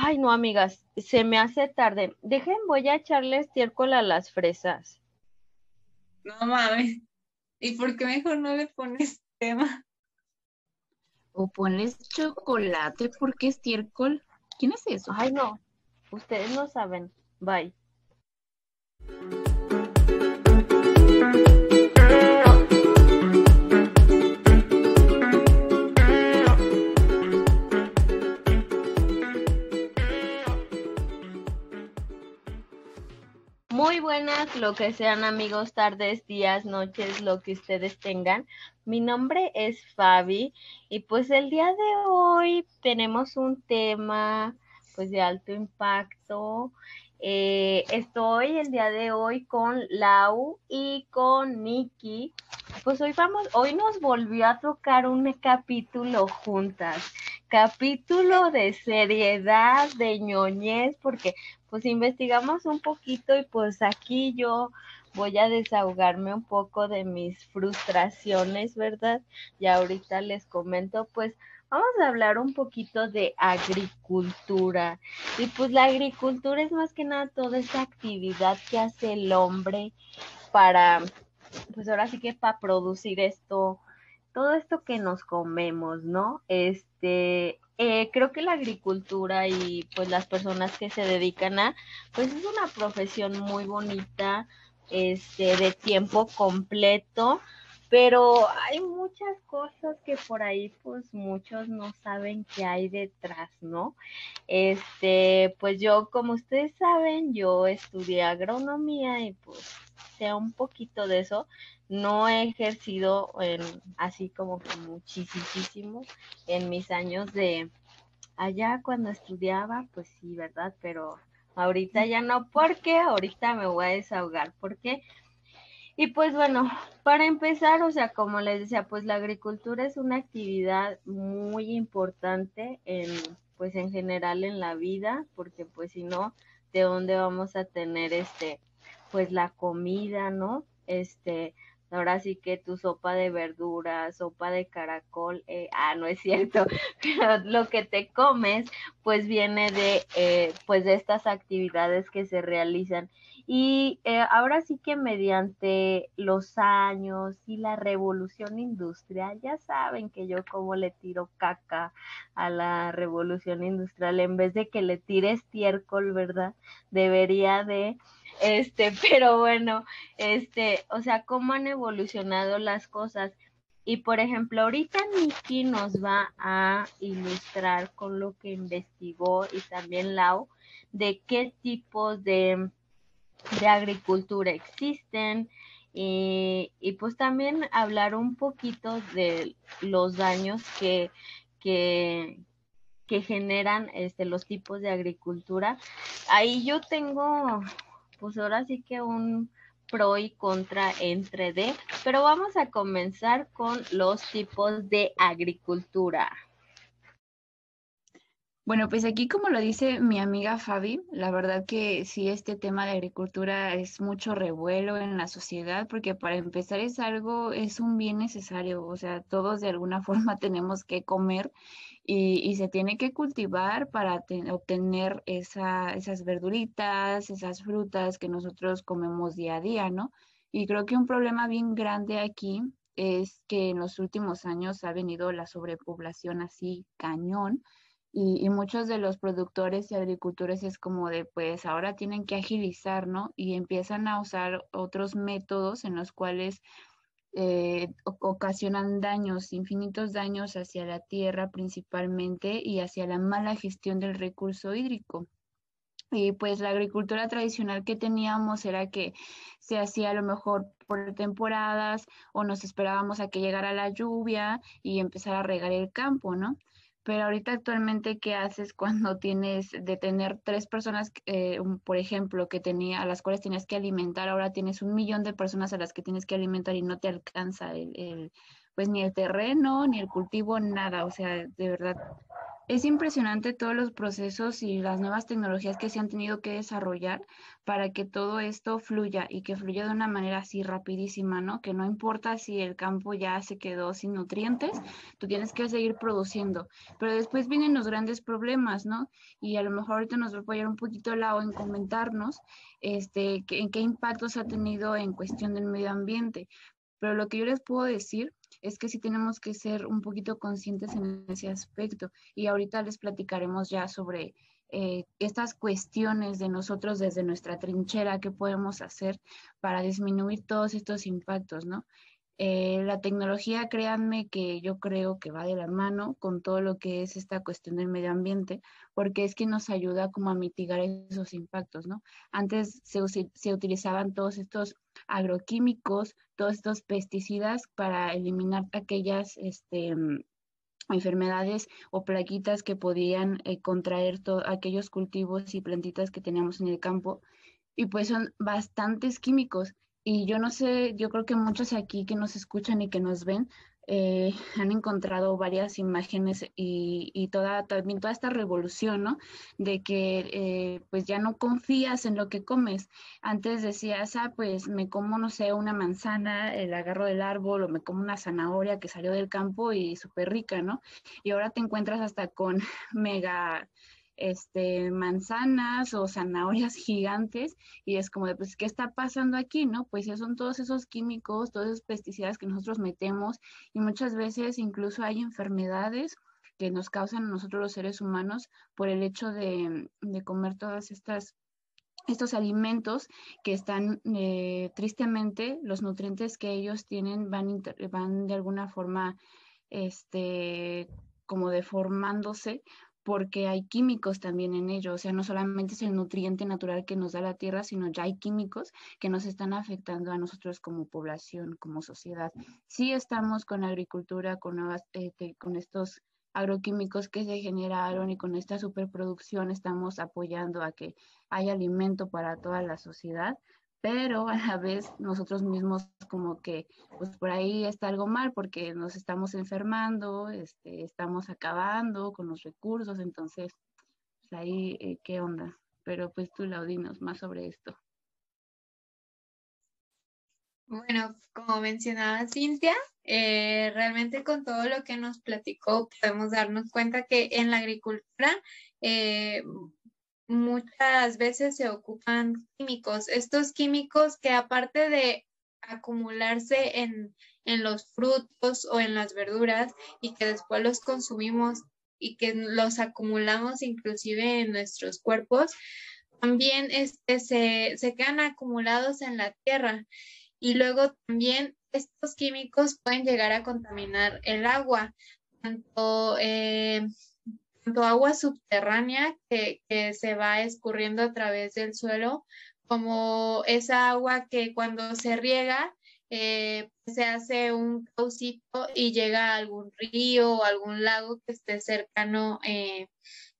Ay, no, amigas, se me hace tarde. Dejen, voy a echarle estiércol a las fresas. No mames. ¿Y por qué mejor no le pones tema? O pones chocolate, ¿por qué estiércol? ¿Quién es eso? Ay, no. Ustedes no saben. Bye. Muy buenas, lo que sean amigos, tardes, días, noches, lo que ustedes tengan. Mi nombre es Fabi y pues el día de hoy tenemos un tema pues de alto impacto. Eh, estoy el día de hoy con Lau y con Nikki. Pues hoy vamos, hoy nos volvió a tocar un capítulo juntas capítulo de seriedad, de ñoñez, porque pues investigamos un poquito y pues aquí yo voy a desahogarme un poco de mis frustraciones, ¿verdad? Y ahorita les comento, pues vamos a hablar un poquito de agricultura. Y pues la agricultura es más que nada toda esa actividad que hace el hombre para, pues ahora sí que para producir esto todo esto que nos comemos, ¿no? Este, eh, creo que la agricultura y pues las personas que se dedican a, pues es una profesión muy bonita, este, de tiempo completo, pero hay muchas cosas que por ahí pues muchos no saben qué hay detrás, ¿no? Este, pues yo, como ustedes saben, yo estudié agronomía y pues sé un poquito de eso, no he ejercido en, así como que muchísimo en mis años de allá cuando estudiaba, pues sí, ¿verdad? Pero ahorita ya no, porque ahorita me voy a desahogar, porque y pues bueno, para empezar, o sea, como les decía, pues la agricultura es una actividad muy importante en pues en general en la vida, porque pues si no, ¿de dónde vamos a tener este pues la comida, ¿no? Este, Ahora sí que tu sopa de verduras, sopa de caracol, eh, ah, no es cierto, pero lo que te comes, pues viene de, eh, pues de estas actividades que se realizan. Y eh, ahora sí que mediante los años y la revolución industrial, ya saben que yo como le tiro caca a la revolución industrial, en vez de que le tire estiércol, ¿verdad? Debería de este, pero bueno, este, o sea, cómo han evolucionado las cosas. Y por ejemplo, ahorita Nikki nos va a ilustrar con lo que investigó y también Lau de qué tipos de, de agricultura existen y, y, pues también hablar un poquito de los daños que, que, que generan este, los tipos de agricultura. Ahí yo tengo pues ahora sí que un pro y contra entre D, pero vamos a comenzar con los tipos de agricultura. Bueno, pues aquí como lo dice mi amiga Fabi, la verdad que sí, este tema de agricultura es mucho revuelo en la sociedad, porque para empezar es algo, es un bien necesario, o sea, todos de alguna forma tenemos que comer y, se tiene que cultivar para obtener esas verduritas, esas frutas que nosotros comemos día a día, ¿no? Y creo que un problema bien grande aquí es que en los últimos años ha venido la sobrepoblación así cañón. Y, y, muchos de los productores y agricultores es como de, pues ahora tienen que agilizar, ¿no? Y empiezan a usar otros métodos en los cuales eh, ocasionan daños, infinitos daños hacia la tierra principalmente y hacia la mala gestión del recurso hídrico. Y pues la agricultura tradicional que teníamos era que se hacía a lo mejor por temporadas o nos esperábamos a que llegara la lluvia y empezar a regar el campo, ¿no? Pero ahorita actualmente, ¿qué haces cuando tienes de tener tres personas, eh, por ejemplo, que tenía, a las cuales tenías que alimentar, ahora tienes un millón de personas a las que tienes que alimentar y no te alcanza el, pues ni el terreno, ni el cultivo, nada. O sea, de verdad, es impresionante todos los procesos y las nuevas tecnologías que se han tenido que desarrollar para que todo esto fluya y que fluya de una manera así rapidísima, ¿no? Que no importa si el campo ya se quedó sin nutrientes, tú tienes que seguir produciendo. Pero después vienen los grandes problemas, ¿no? Y a lo mejor ahorita nos va a apoyar un poquito el lado en comentarnos este, en qué impactos ha tenido en cuestión del medio ambiente. Pero lo que yo les puedo decir es que sí tenemos que ser un poquito conscientes en ese aspecto. Y ahorita les platicaremos ya sobre eh, estas cuestiones de nosotros desde nuestra trinchera, qué podemos hacer para disminuir todos estos impactos, ¿no? Eh, la tecnología, créanme que yo creo que va de la mano con todo lo que es esta cuestión del medio ambiente, porque es que nos ayuda como a mitigar esos impactos, ¿no? Antes se, se utilizaban todos estos agroquímicos, todos estos pesticidas para eliminar aquellas este, mm, enfermedades o plaquitas que podían eh, contraer aquellos cultivos y plantitas que teníamos en el campo. Y pues son bastantes químicos y yo no sé, yo creo que muchos aquí que nos escuchan y que nos ven eh, han encontrado varias imágenes y, toda, también toda esta revolución, ¿no? De que eh, pues ya no confías en lo que comes. Antes decías, ah, pues me como, no sé, una manzana, el agarro del árbol o me como una zanahoria que salió del campo y súper rica, ¿no? Y ahora te encuentras hasta con mega este, manzanas o zanahorias gigantes y es como de, pues, ¿qué está pasando aquí? ¿No? Pues son todos esos químicos, todos esos pesticidas que nosotros metemos y muchas veces incluso hay enfermedades que nos causan a nosotros los seres humanos por el hecho de, comer todas estas estos alimentos que están eh, tristemente los nutrientes que ellos tienen van, van de alguna forma este como deformándose porque hay químicos también en ello, o sea, no solamente es el nutriente natural que nos da la tierra, sino ya hay químicos que nos están afectando a nosotros como población, como sociedad. Sí estamos con agricultura, con, nuevas, este, con estos agroquímicos que se generaron y con esta superproducción estamos apoyando a que haya alimento para toda la sociedad, pero a la vez nosotros mismos como que pues por ahí está algo mal porque nos estamos enfermando, este, estamos acabando con los recursos, entonces pues ahí eh, qué onda. Pero pues tú, Laudinos, más sobre esto. Bueno, como mencionaba Cintia, eh, realmente con todo lo que nos platicó podemos darnos cuenta que en la agricultura eh, muchas veces se ocupan químicos. Estos químicos que aparte de acumularse en, los frutos o en las verduras y que después los consumimos y que los acumulamos inclusive en nuestros cuerpos, también este, se, quedan acumulados en la tierra. Y luego también estos químicos pueden llegar a contaminar el agua, eh, agua subterránea que, se va escurriendo a través del suelo, como esa agua que cuando se riega eh, se hace un caucito y llega a algún río o algún lago que esté cercano eh,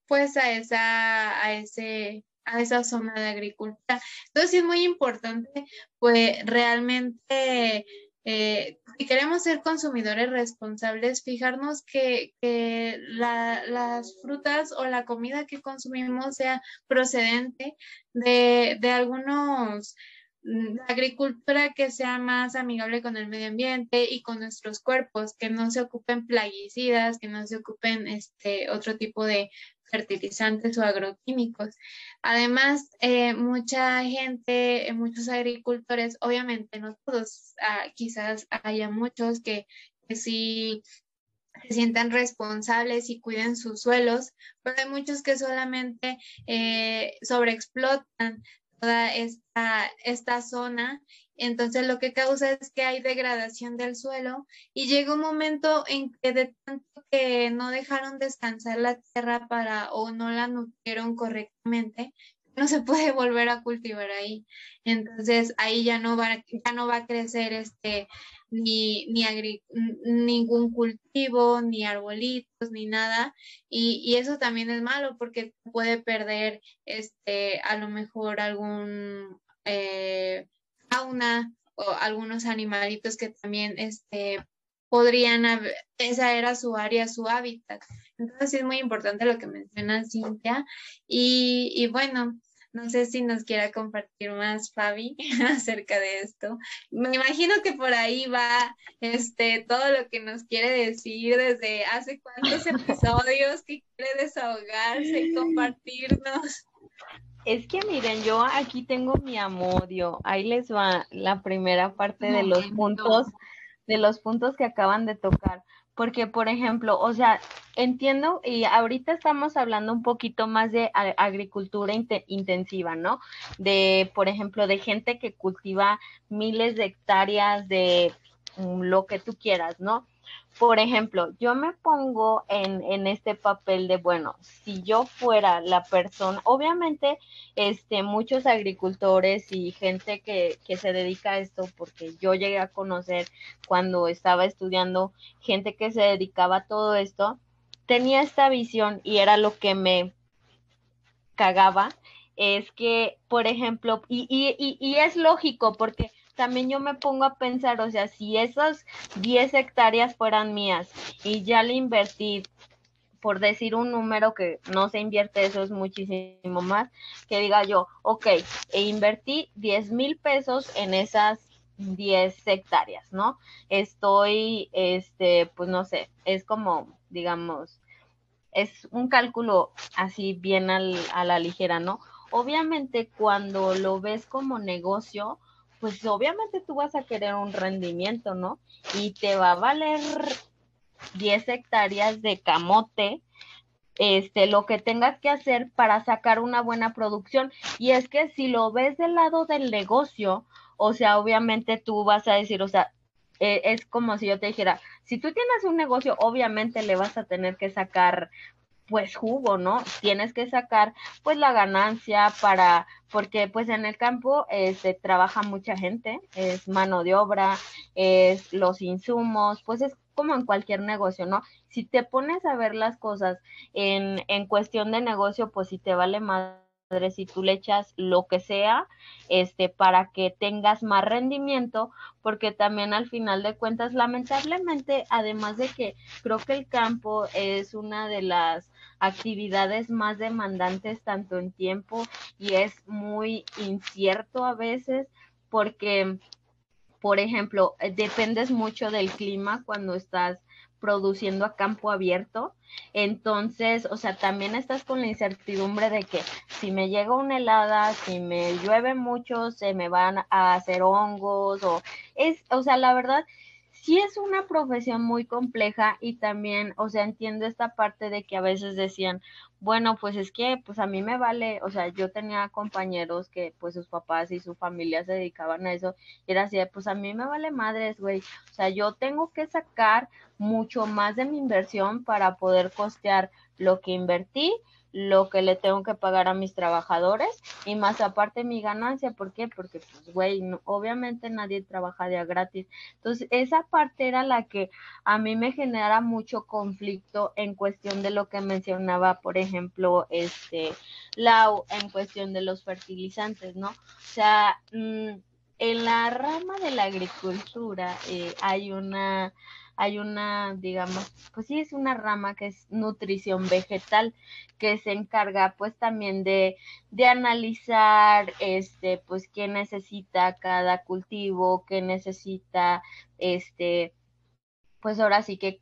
pues a esa, a ese a esa zona de agricultura. Entonces es muy importante pues realmente eh, si queremos ser consumidores responsables, fijarnos que, las frutas o la comida que consumimos sea procedente de, algunos mm, agricultura que sea más amigable con el medio ambiente y con nuestros cuerpos, que no se ocupen plaguicidas, que no se ocupen este otro tipo de fertilizantes o agroquímicos. Además, eh, mucha gente, eh, muchos agricultores, obviamente no todos, ah, quizás haya muchos que, sí se sientan responsables y cuiden sus suelos, pero hay muchos que solamente eh, sobreexplotan toda esta, esta zona entonces lo que causa es que hay degradación del suelo y llega un momento en que de tanto que no dejaron descansar la tierra para o no la nutrieron correctamente, no se puede volver a cultivar ahí. Entonces ahí ya no va, ya no va a crecer este ni, ni ningún cultivo, ni arbolitos, ni nada. Y, y, eso también es malo porque puede perder este a lo mejor algún eh, fauna o algunos animalitos que también este, podrían haber, esa era su área, su hábitat. Entonces es muy importante lo que menciona Cintia. Y, y bueno, no sé si nos quiera compartir más, Fabi, acerca de esto. Me imagino que por ahí va este todo lo que nos quiere decir desde hace cuántos episodios que quiere desahogarse y compartirnos. Es que miren, yo aquí tengo mi amodio. Ahí les va la primera parte de los puntos, de los puntos que acaban de tocar porque, por ejemplo, o sea, entiendo, y ahorita estamos hablando un poquito más de agricultura intensiva, ¿no? De, por ejemplo, de gente que cultiva miles de hectáreas de mm, lo que tú quieras, ¿no? Por ejemplo, yo me pongo en, en, este papel de, bueno, si yo fuera la persona, obviamente, este, muchos agricultores y gente que, que se dedica a esto, porque yo llegué a conocer cuando estaba estudiando gente que se dedicaba a todo esto, tenía esta visión y era lo que me cagaba, es que, por ejemplo, y, y, y, y es lógico porque también yo me pongo a pensar, o sea, si esas 10 hectáreas fueran mías y ya le invertí, por decir un número que no se invierte, eso es muchísimo más, que diga yo, ok, e invertí 10 mil pesos en esas 10 hectáreas, ¿no? Estoy, este, pues no sé, es como, digamos, es un cálculo así bien al, a la ligera, ¿no? Obviamente cuando lo ves como negocio, pues obviamente tú vas a querer un rendimiento, ¿no? Y te va a valer 10 hectáreas de camote, este, lo que tengas que hacer para sacar una buena producción. Y es que si lo ves del lado del negocio, o sea, obviamente tú vas a decir, o sea, eh, es como si yo te dijera, si tú tienes un negocio, obviamente le vas a tener que sacar pues jugo, ¿no? Tienes que sacar pues la ganancia para, porque pues en el campo se este, trabaja mucha gente, es mano de obra, es los insumos, pues es como en cualquier negocio, ¿no? Si te pones a ver las cosas en, en cuestión de negocio, pues si te vale más si tú le echas lo que sea, este, para que tengas más rendimiento, porque también al final de cuentas, lamentablemente, además de que creo que el campo es una de las actividades más demandantes tanto en tiempo y es muy incierto a veces porque, por ejemplo, dependes mucho del clima cuando estás produciendo a campo abierto. Entonces, o sea, también estás con la incertidumbre de que si me llega una helada, si me llueve mucho, se me van a hacer hongos o es, o sea, la verdad, sí es una profesión muy compleja y también, o sea, entiendo esta parte de que a veces decían, bueno, pues es que, pues a mí me vale, o sea, yo tenía compañeros que, pues sus papás y su familia se dedicaban a eso, y era así, pues a mí me vale madres, güey, o sea, yo tengo que sacar mucho más de mi inversión para poder costear lo que invertí lo que le tengo que pagar a mis trabajadores y más aparte mi ganancia. ¿Por qué? Porque, pues, güey, obviamente nadie trabaja de gratis. Entonces, esa parte era la que a mí me genera mucho conflicto en cuestión de lo que mencionaba, por ejemplo, este, Lau, en cuestión de los fertilizantes, ¿no? O sea, mm, en la rama de la agricultura eh, hay una hay una, digamos, pues sí es una rama que es nutrición vegetal, que se encarga pues también de, de analizar, este, pues qué necesita cada cultivo, qué necesita, este, pues ahora sí que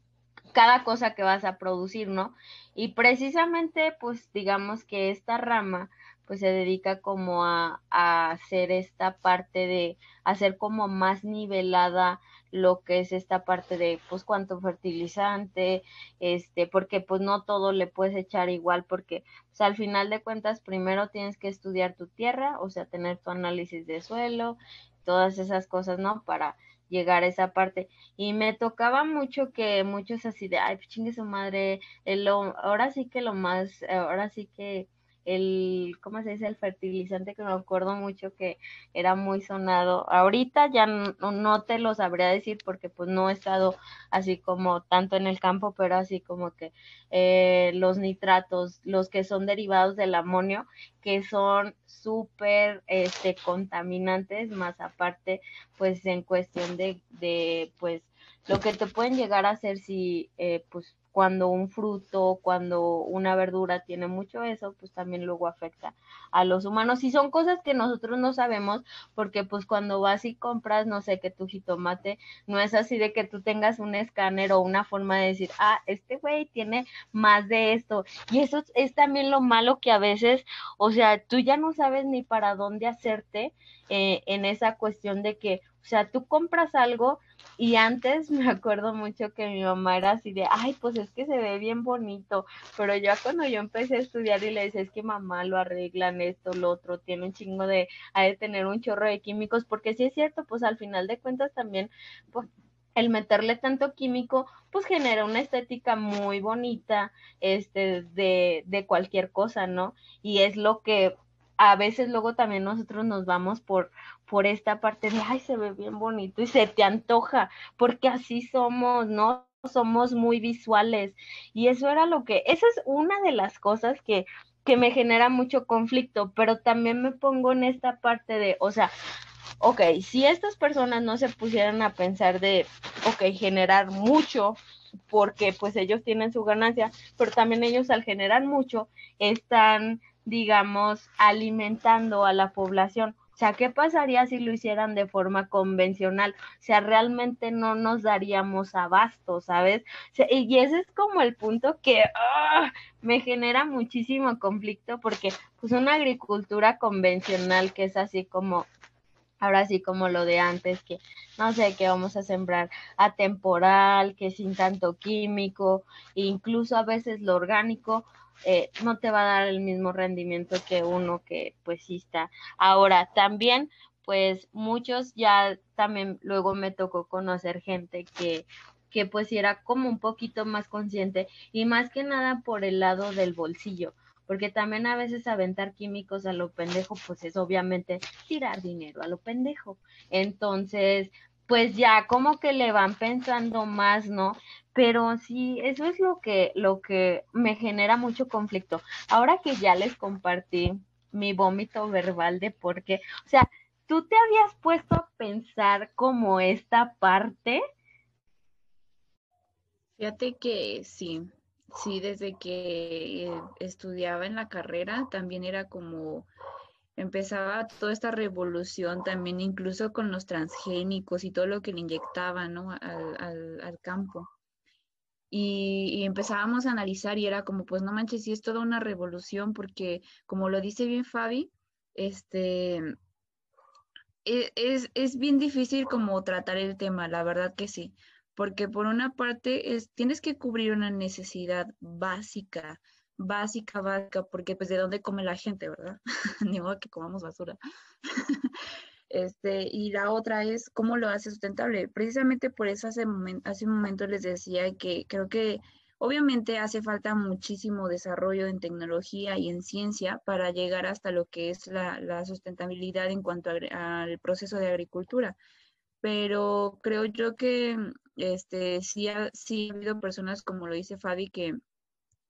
cada cosa que vas a producir, ¿no? Y precisamente, pues digamos que esta rama, pues se dedica como a, a hacer esta parte de hacer como más nivelada lo que es esta parte de pues cuánto fertilizante, este, porque pues no todo le puedes echar igual porque pues, al final de cuentas primero tienes que estudiar tu tierra, o sea, tener tu análisis de suelo, todas esas cosas, ¿no? Para llegar a esa parte. Y me tocaba mucho que muchos así de, ay, pues chingue su madre, el, ahora sí que lo más, ahora sí que el, ¿cómo se dice? El fertilizante que me acuerdo mucho que era muy sonado. Ahorita ya no, te lo sabría decir porque pues no he estado así como tanto en el campo, pero así como que eh, los nitratos, los que son derivados del amonio, que son súper este, contaminantes, más aparte pues en cuestión de, de pues lo que te pueden llegar a hacer si, eh, pues, cuando un fruto, cuando una verdura tiene mucho eso, pues también luego afecta a los humanos. Y son cosas que nosotros no sabemos porque pues cuando vas y compras, no sé, que tu jitomate, no es así de que tú tengas un escáner o una forma de decir, ah, este güey tiene más de esto. Y eso es también lo malo que a veces, o sea, tú ya no sabes ni para dónde hacerte eh, en esa cuestión de que, o sea, tú compras algo y antes me acuerdo mucho que mi mamá era así de, ay, pues es que se ve bien bonito, pero ya cuando yo empecé a estudiar y le decía, es que mamá lo arreglan esto, lo otro, tiene un chingo de, hay de tener un chorro de químicos, porque sí es cierto, pues al final de cuentas también, pues el meterle tanto químico, pues genera una estética muy bonita, este, de, de cualquier cosa, ¿no? Y es lo que a veces luego también nosotros nos vamos por, por esta parte de, ay, se ve bien bonito y se te antoja, porque así somos, ¿no? Somos muy visuales. Y eso era lo que, esa es una de las cosas que, que me genera mucho conflicto, pero también me pongo en esta parte de, o sea, ok, si estas personas no se pusieran a pensar de, ok, generar mucho, porque pues ellos tienen su ganancia, pero también ellos al generar mucho están digamos, alimentando a la población. O sea, ¿qué pasaría si lo hicieran de forma convencional? O sea, realmente no nos daríamos abasto, ¿sabes? y ese es como el punto que ¡ah! me genera muchísimo conflicto porque pues una agricultura convencional que es así como ahora sí como lo de antes, que no sé, que vamos a sembrar a temporal, que sin tanto químico, incluso a veces lo orgánico, eh, no te va a dar el mismo rendimiento que uno que pues sí está. Ahora, también, pues muchos ya también luego me tocó conocer gente que que pues era como un poquito más consciente y más que nada por el lado del bolsillo, porque también a veces aventar químicos a lo pendejo pues es obviamente tirar dinero a lo pendejo. Entonces, pues ya como que le van pensando más, ¿no? Pero sí, eso es lo que, lo que me genera mucho conflicto. Ahora que ya les compartí mi vómito verbal de por qué, o sea, ¿tú te habías puesto a pensar como esta parte? Fíjate que sí, sí, desde que eh, estudiaba en la carrera también era como empezaba toda esta revolución también incluso con los transgénicos y todo lo que le inyectaban ¿no? al, campo. Y, empezábamos a analizar y era como, pues no manches, sí es toda una revolución porque como lo dice bien Fabi, este, e, es, es bien difícil como tratar el tema, la verdad que sí, porque por una parte es, tienes que cubrir una necesidad básica básica, básica, porque pues de dónde come la gente, ¿verdad? Ni modo que comamos basura. este, y la otra es cómo lo hace sustentable. Precisamente por eso hace, hace un momento les decía que creo que obviamente hace falta muchísimo desarrollo en tecnología y en ciencia para llegar hasta lo que es la, la sustentabilidad en cuanto al proceso de agricultura. Pero creo yo que este, sí, ha, sí ha habido personas, como lo dice Fabi, que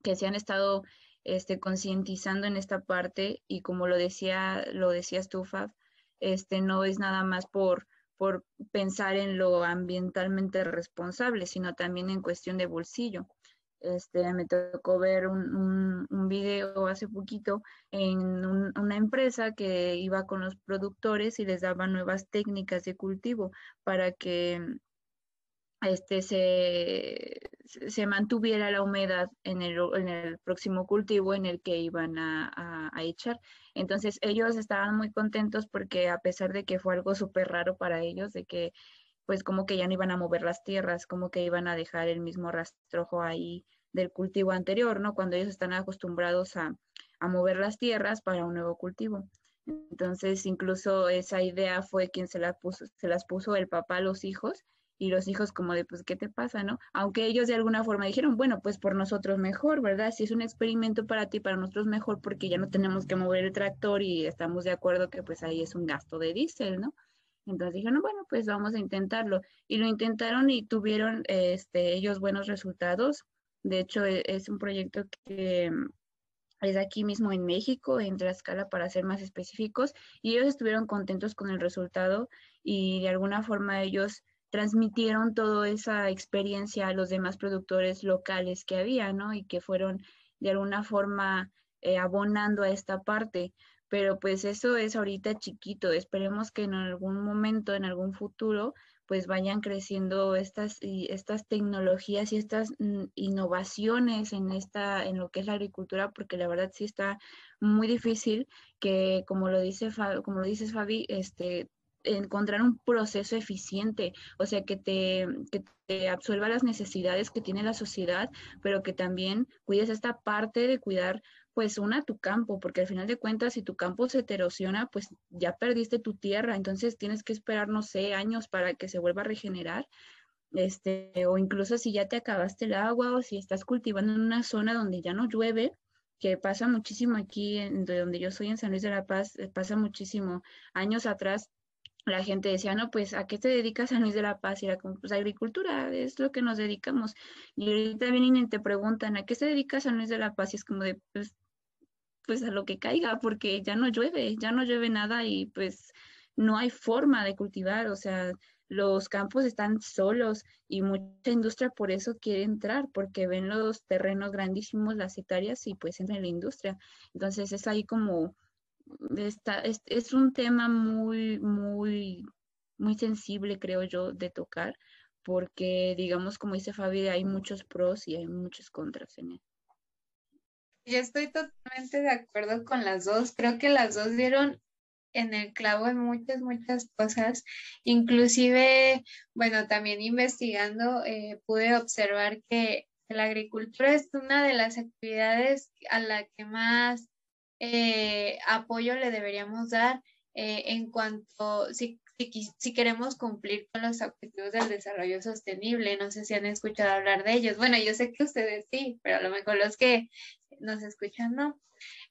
que se han estado este, concientizando en esta parte y como lo decía, lo decías tú, Fab, este, no es nada más por, por pensar en lo ambientalmente responsable, sino también en cuestión de bolsillo. Este, me tocó ver un, video hace poquito en una empresa que iba con los productores y les daba nuevas técnicas de cultivo para que este, se, mantuviera la humedad en el, en el, próximo cultivo en el que iban a, echar. Entonces ellos estaban muy contentos porque a pesar de que fue algo súper raro para ellos, de que pues como que ya no iban a mover las tierras, como que iban a dejar el mismo rastrojo ahí del cultivo anterior, ¿no? Cuando ellos están acostumbrados a, a mover las tierras para un nuevo cultivo. Entonces, incluso esa idea fue quien se, puso, se las puso el papá a los hijos y los hijos como de, pues, ¿qué te pasa, no? Aunque ellos de alguna forma dijeron, bueno, pues por nosotros mejor, ¿verdad? Si es un experimento para ti, para nosotros mejor, porque ya no tenemos que mover el tractor y estamos de acuerdo que pues ahí es un gasto de diésel, ¿no? Entonces dijeron, bueno, pues vamos a intentarlo. Y lo intentaron y tuvieron este, ellos buenos resultados. De hecho, e, es un proyecto que es aquí mismo en México, en Tlaxcala para ser más específicos, y ellos estuvieron contentos con el resultado y de alguna forma ellos transmitieron toda esa experiencia a los demás productores locales que había, ¿no? Y que fueron de alguna forma eh, abonando a esta parte. Pero pues eso es ahorita chiquito. Esperemos que en algún momento, en algún futuro, pues vayan creciendo estas, estas tecnologías y estas mm, innovaciones en, esta, en lo que es la agricultura, porque la verdad sí está muy difícil que, como lo, dice, como lo dices Fabi, este, encontrar un proceso eficiente, o sea, que te, que te absuelva las necesidades que tiene la sociedad, pero que también cuides esta parte de cuidar pues una tu campo, porque al final de cuentas si tu campo se erosiona, pues ya perdiste tu tierra, entonces tienes que esperar, no sé, años para que se vuelva a regenerar. Este, o incluso si ya te acabaste el agua o si estás cultivando en una zona donde ya no llueve, que pasa muchísimo aquí, en, de donde yo soy en San Luis de la Paz, eh, pasa muchísimo. Años atrás la gente decía, no, pues, ¿a qué te dedicas San Luis de la Paz? Y era como, pues, agricultura, es lo que nos dedicamos. Y ahorita vienen y te preguntan, ¿a qué se dedica San Luis de la Paz? Y es como de, pues, pues a lo que caiga, porque ya no llueve, ya no llueve nada y pues no hay forma de cultivar, o sea, los campos están solos y mucha industria por eso quiere entrar, porque ven los terrenos grandísimos, las hectáreas y pues entra en la industria. Entonces es ahí como, está, es, es un tema muy, muy, muy sensible, creo yo, de tocar, porque digamos, como dice Fabi, hay muchos pros y hay muchos contras en él. Yo estoy totalmente de acuerdo con las dos. Creo que las dos dieron en el clavo en muchas, muchas cosas. Inclusive, bueno, también investigando, eh, pude observar que la agricultura es una de las actividades a la que más eh, apoyo le deberíamos dar eh, en cuanto, si, si, queremos cumplir con los objetivos del desarrollo sostenible. No sé si han escuchado hablar de ellos. Bueno, yo sé que ustedes sí, pero a lo mejor los que nos escuchan, ¿no?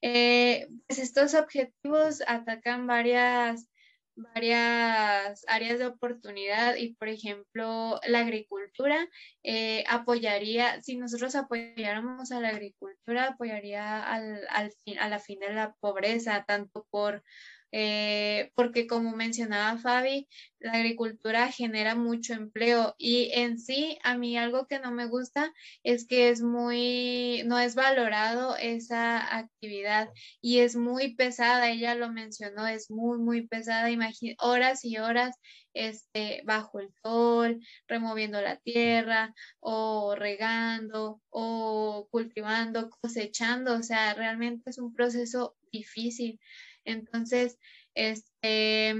Eh, pues estos objetivos atacan varias, varias áreas de oportunidad y, por ejemplo, la agricultura eh, apoyaría, si nosotros apoyáramos a la agricultura, apoyaría al, al fin, a la fin de la pobreza, tanto por eh, porque como mencionaba Fabi, la agricultura genera mucho empleo y en sí a mí algo que no me gusta es que es muy, no es valorado esa actividad y es muy pesada, ella lo mencionó, es muy, muy pesada, imagínate, horas y horas este, bajo el sol, removiendo la tierra o regando o cultivando, cosechando, o sea, realmente es un proceso difícil. Entonces, este,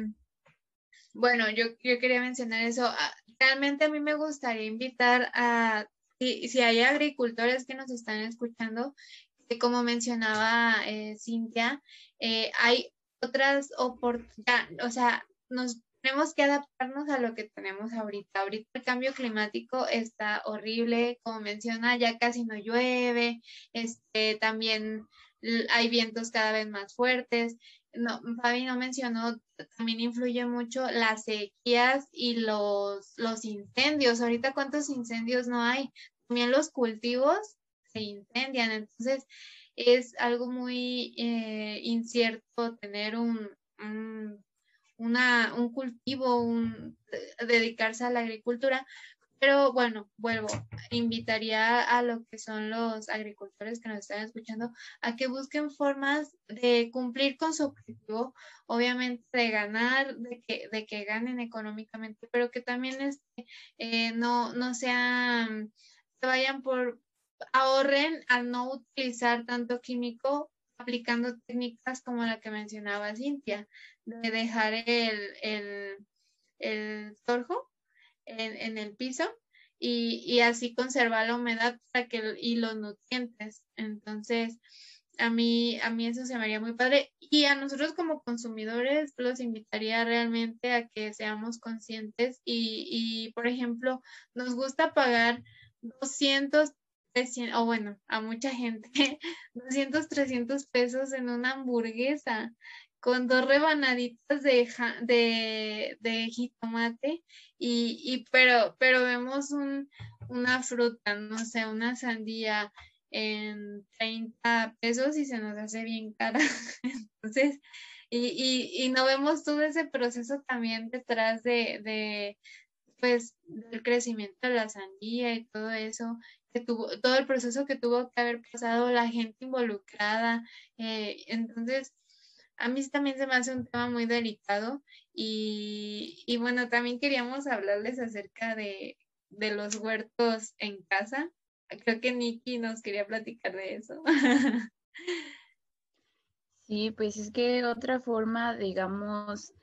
bueno, yo, yo quería mencionar eso. Ah, realmente a mí me gustaría invitar a, si, si hay agricultores que nos están escuchando, que como mencionaba eh, Cintia, eh, hay otras oportunidades, o sea, nos tenemos que adaptarnos a lo que tenemos ahorita. Ahorita el cambio climático está horrible, como menciona, ya casi no llueve, este, también hay vientos cada vez más fuertes. No, Fabi no mencionó, también influye mucho las sequías y los, los incendios. Ahorita cuántos incendios no hay. También los cultivos se incendian. Entonces es algo muy eh, incierto tener un, un, un cultivo, un, dedicarse a la agricultura, pero bueno, vuelvo, invitaría a lo que son los agricultores que nos están escuchando a que busquen formas de cumplir con su objetivo, obviamente de ganar, de que, de que ganen económicamente, pero que también este, eh, no, no sean, se vayan por, ahorren al no utilizar tanto químico aplicando técnicas como la que mencionaba Cintia, de dejar el, el, el torjo en, el piso y, así conservar la humedad para que, y los nutrientes. Entonces, a mí, a mí eso se me haría muy padre. Y a nosotros como consumidores los invitaría realmente a que seamos conscientes y, y por ejemplo, nos gusta pagar 200, 300, o bueno, a mucha gente, 200, 300 pesos en una hamburguesa con dos rebanaditas de, de, jitomate y, y, pero, pero vemos un, una fruta, no sé, una sandía en 30 pesos y se nos hace bien cara. Entonces, y, y, y, no vemos todo ese proceso también detrás de, de, pues del crecimiento de la sandía y todo eso, que tuvo, todo el proceso que tuvo que haber pasado la gente involucrada. Eh, entonces, a mí también se me hace un tema muy delicado y, bueno, también queríamos hablarles acerca de, de los huertos en casa. Creo que Nikki nos quería platicar de eso. Sí, pues es que otra forma, digamos,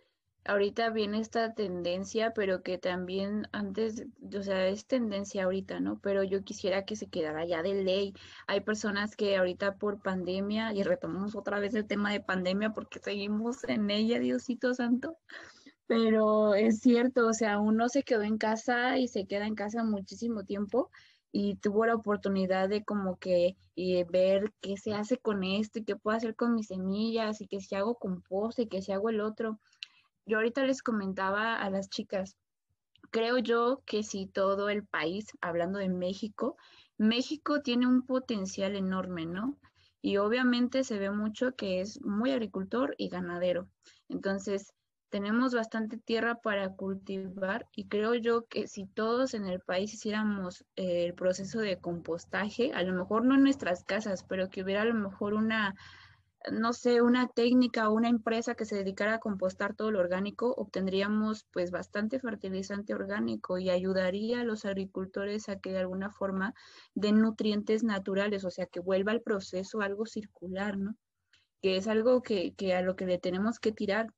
ahorita viene esta tendencia, pero que también antes, o sea, es tendencia ahorita, ¿no? Pero yo quisiera que se quedara ya de ley. Hay personas que ahorita por pandemia, y retomamos otra vez el tema de pandemia porque seguimos en ella, Diosito Santo, pero es cierto, o sea, uno se quedó en casa y se queda en casa muchísimo tiempo y tuvo la oportunidad de como que eh, ver qué se hace con esto y qué puedo hacer con mis semillas y que si hago compost y que si hago el otro. Yo ahorita les comentaba a las chicas, creo yo que si todo el país, hablando de México, México tiene un potencial enorme, ¿no? Y obviamente se ve mucho que es muy agricultor y ganadero. Entonces, tenemos bastante tierra para cultivar y creo yo que si todos en el país hiciéramos eh, el proceso de compostaje, a lo mejor no en nuestras casas, pero que hubiera a lo mejor una, no sé, una técnica o una empresa que se dedicara a compostar todo lo orgánico, obtendríamos pues bastante fertilizante orgánico y ayudaría a los agricultores a que de alguna forma den nutrientes naturales, o sea, que vuelva el proceso algo circular, ¿no? Que es algo que, que a lo que le tenemos que tirar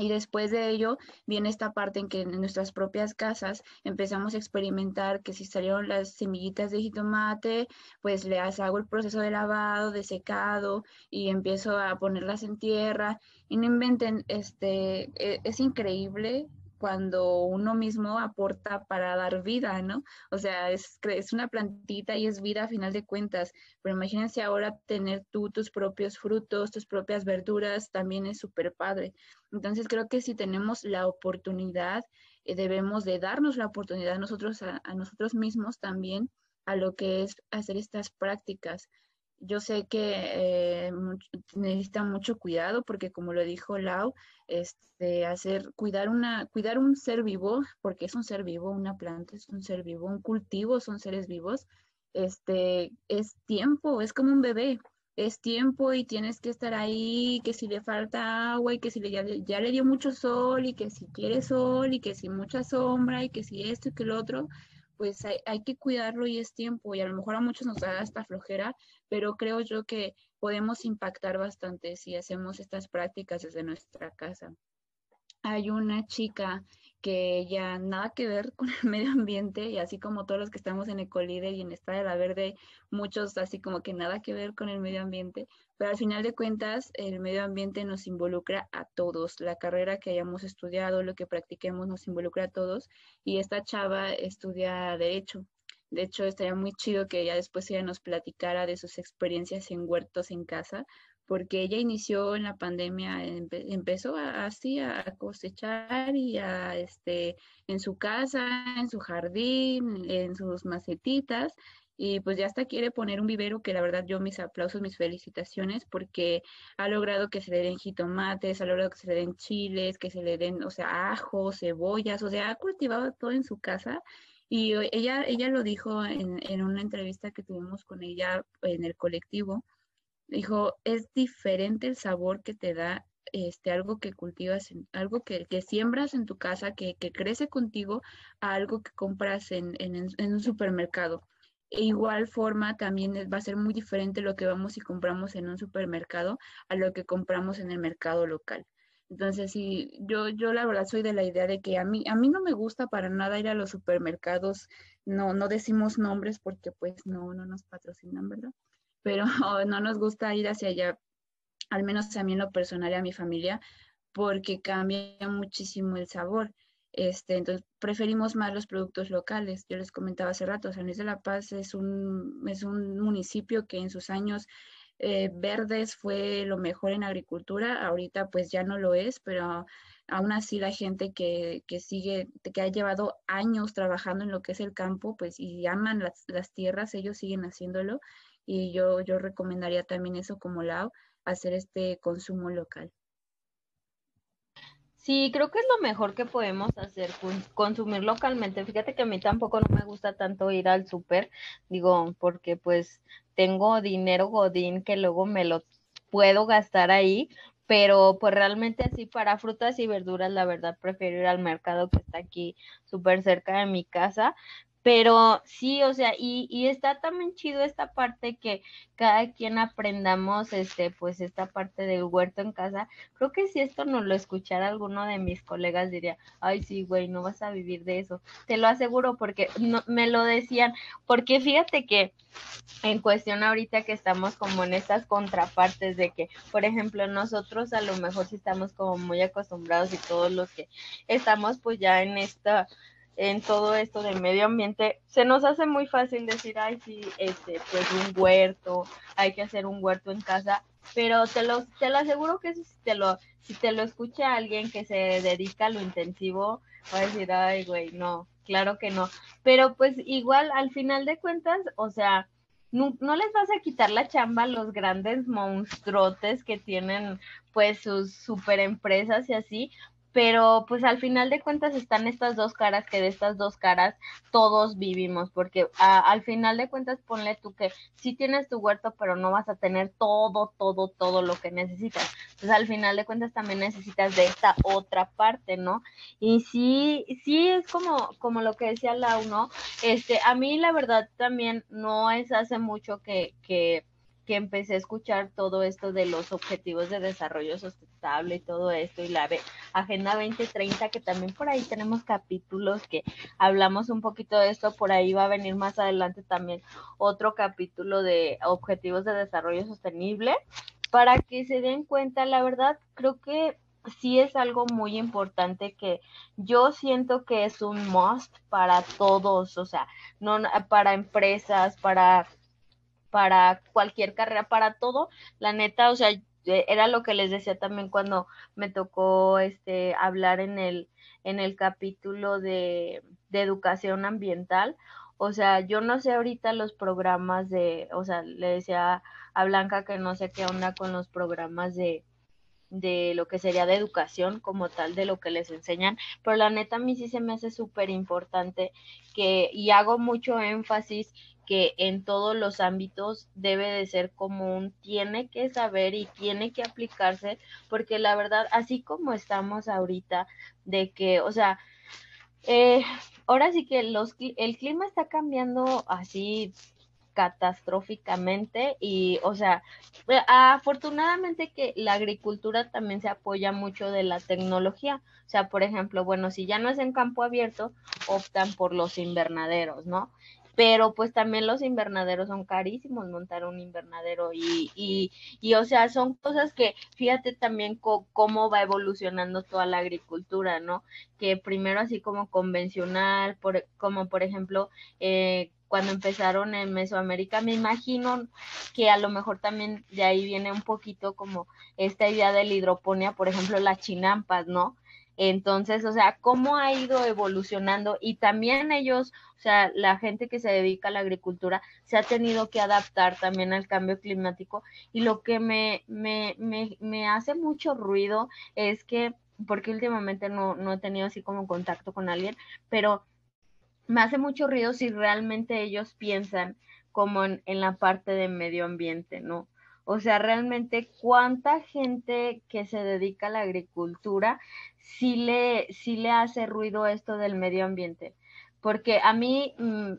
y después de ello viene esta parte en que en nuestras propias casas empezamos a experimentar que si salieron las semillitas de jitomate, pues le hago el proceso de lavado, de secado y empiezo a ponerlas en tierra. Y no inventen, este, e, es increíble cuando uno mismo aporta para dar vida, ¿no? O sea, es, es una plantita y es vida a final de cuentas, pero imagínense ahora tener tú tus propios frutos, tus propias verduras, también es súper padre. Entonces creo que si tenemos la oportunidad, eh, debemos de darnos la oportunidad nosotros a, a nosotros mismos también a lo que es hacer estas prácticas yo sé que eh, necesita mucho cuidado porque como lo dijo Lau, este, hacer, cuidar una, cuidar un ser vivo, porque es un ser vivo, una planta es un ser vivo, un cultivo son seres vivos, este, es tiempo, es como un bebé, es tiempo y tienes que estar ahí, que si le falta agua y que si le, ya, ya le dio mucho sol y que si quiere sol y que si mucha sombra y que si esto y que lo otro, pues hay, que cuidarlo y es tiempo y a lo mejor a muchos nos da esta flojera, pero creo yo que podemos impactar bastante si hacemos estas prácticas desde nuestra casa. Hay una chica que ya nada que ver con el medio ambiente y así como todos los que estamos en Ecolíder y en Estado de la Verde, muchos así como que nada que ver con el medio ambiente, pero al final de cuentas el medio ambiente nos involucra a todos, la carrera que hayamos estudiado, lo que practiquemos nos involucra a todos y esta chava estudia derecho. De hecho, estaría muy chido que ella después ella nos platicara de sus experiencias en huertos en casa, porque ella inició en la pandemia, empezó así a cosechar y a, este, en su casa, en su jardín, en sus macetitas, y pues ya hasta quiere poner un vivero que la verdad yo mis aplausos, mis felicitaciones, porque ha logrado que se le den jitomates, ha logrado que se le den chiles, que se le den, o sea, ajos, cebollas, o sea, ha cultivado todo en su casa. Y ella, ella lo dijo en, en una entrevista que tuvimos con ella en el colectivo, Dijo, es diferente el sabor que te da este, algo que cultivas, algo que, que, siembras en tu casa, que, que, crece contigo, a algo que compras en, en, en un supermercado. E igual forma, también va a ser muy diferente lo que vamos y compramos en un supermercado a lo que compramos en el mercado local. Entonces, sí, yo, yo la verdad soy de la idea de que a mí, a mí no me gusta para nada ir a los supermercados, no, no decimos nombres porque pues no, no nos patrocinan, ¿verdad? pero no nos gusta ir hacia allá, al menos a mí lo personal y a mi familia, porque cambia muchísimo el sabor. Este, entonces preferimos más los productos locales. Yo les comentaba hace rato, San Luis de la Paz es un, es un municipio que en sus años eh, verdes fue lo mejor en agricultura, ahorita pues ya no lo es, pero aún así la gente que, que, sigue, que ha llevado años trabajando en lo que es el campo, pues y aman las, las tierras, ellos siguen haciéndolo y yo, yo recomendaría también eso como lado, hacer este consumo local. Sí, creo que es lo mejor que podemos hacer, consumir localmente. Fíjate que a mí tampoco no me gusta tanto ir al súper, digo, porque pues tengo dinero godín que luego me lo puedo gastar ahí, pero pues realmente así para frutas y verduras, la verdad prefiero ir al mercado que está aquí súper cerca de mi casa, pero sí, o sea, y, y está también chido esta parte que cada quien aprendamos, este, pues esta parte del huerto en casa. Creo que si esto no lo escuchara alguno de mis colegas diría, ay, sí, güey, no vas a vivir de eso. Te lo aseguro porque no, me lo decían, porque fíjate que en cuestión ahorita que estamos como en estas contrapartes de que, por ejemplo, nosotros a lo mejor sí estamos como muy acostumbrados y todos los que estamos pues ya en esta en todo esto del medio ambiente, se nos hace muy fácil decir, ay, sí, este, pues un huerto, hay que hacer un huerto en casa, pero te lo, te lo aseguro que si te lo, si te lo escucha alguien que se dedica a lo intensivo, va a decir, ay, güey, no, claro que no. Pero pues igual, al final de cuentas, o sea, no, no, les vas a quitar la chamba a los grandes monstruotes que tienen pues sus super empresas y así, pero pues al final de cuentas están estas dos caras que de estas dos caras todos vivimos, porque al final de cuentas ponle tú que sí tienes tu huerto, pero no vas a tener todo, todo, todo lo que necesitas. Entonces al final de cuentas también necesitas de esta otra parte, ¿no? Y sí, sí es como, como lo que decía Lau, ¿no? Este, a mí la verdad también no es hace mucho que, que que empecé a escuchar todo esto de los objetivos de desarrollo sustentable y todo esto y la Agenda 2030, que también por ahí tenemos capítulos que hablamos un poquito de esto, por ahí va a venir más adelante también otro capítulo de objetivos de desarrollo sostenible, para que se den cuenta, la verdad, creo que sí es algo muy importante que yo siento que es un must para todos, o sea, no para empresas, para para cualquier carrera, para todo, la neta, o sea, e, era lo que les decía también cuando me tocó este hablar en el en el capítulo de, de educación ambiental. O sea, yo no sé ahorita los programas de, o sea, le decía a Blanca que no sé qué onda con los programas de, de lo que sería de educación como tal, de lo que les enseñan, pero la neta a mí sí se me hace súper importante que, y hago mucho énfasis que en todos los ámbitos debe de ser común, tiene que saber y tiene que aplicarse, porque la verdad, así como estamos ahorita, de que, o sea, eh, ahora sí que los, el clima está cambiando así catastróficamente y, o sea, afortunadamente que la agricultura también se apoya mucho de la tecnología. O sea, por ejemplo, bueno, si ya no es en campo abierto, optan por los invernaderos, ¿no? pero pues también los invernaderos son carísimos montar un invernadero y, y, y o sea, son cosas que fíjate también cómo va evolucionando toda la agricultura, ¿no? Que primero así como convencional, por, como por ejemplo, eh, cuando empezaron en Mesoamérica, me imagino que a lo mejor también de ahí viene un poquito como esta idea de la hidroponía, por ejemplo, las chinampas, ¿no? Entonces, o sea, cómo ha ido evolucionando y también ellos, o sea, la gente que se dedica a la agricultura se ha tenido que adaptar también al cambio climático y lo que me, me, me, me hace mucho ruido es que, porque últimamente no, no he tenido así como contacto con alguien, pero me hace mucho ruido si realmente ellos piensan como en, en la parte de medio ambiente, ¿no? O sea, realmente cuánta gente que se dedica a la agricultura sí le, sí le hace ruido esto del medio ambiente. Porque a mí, mm,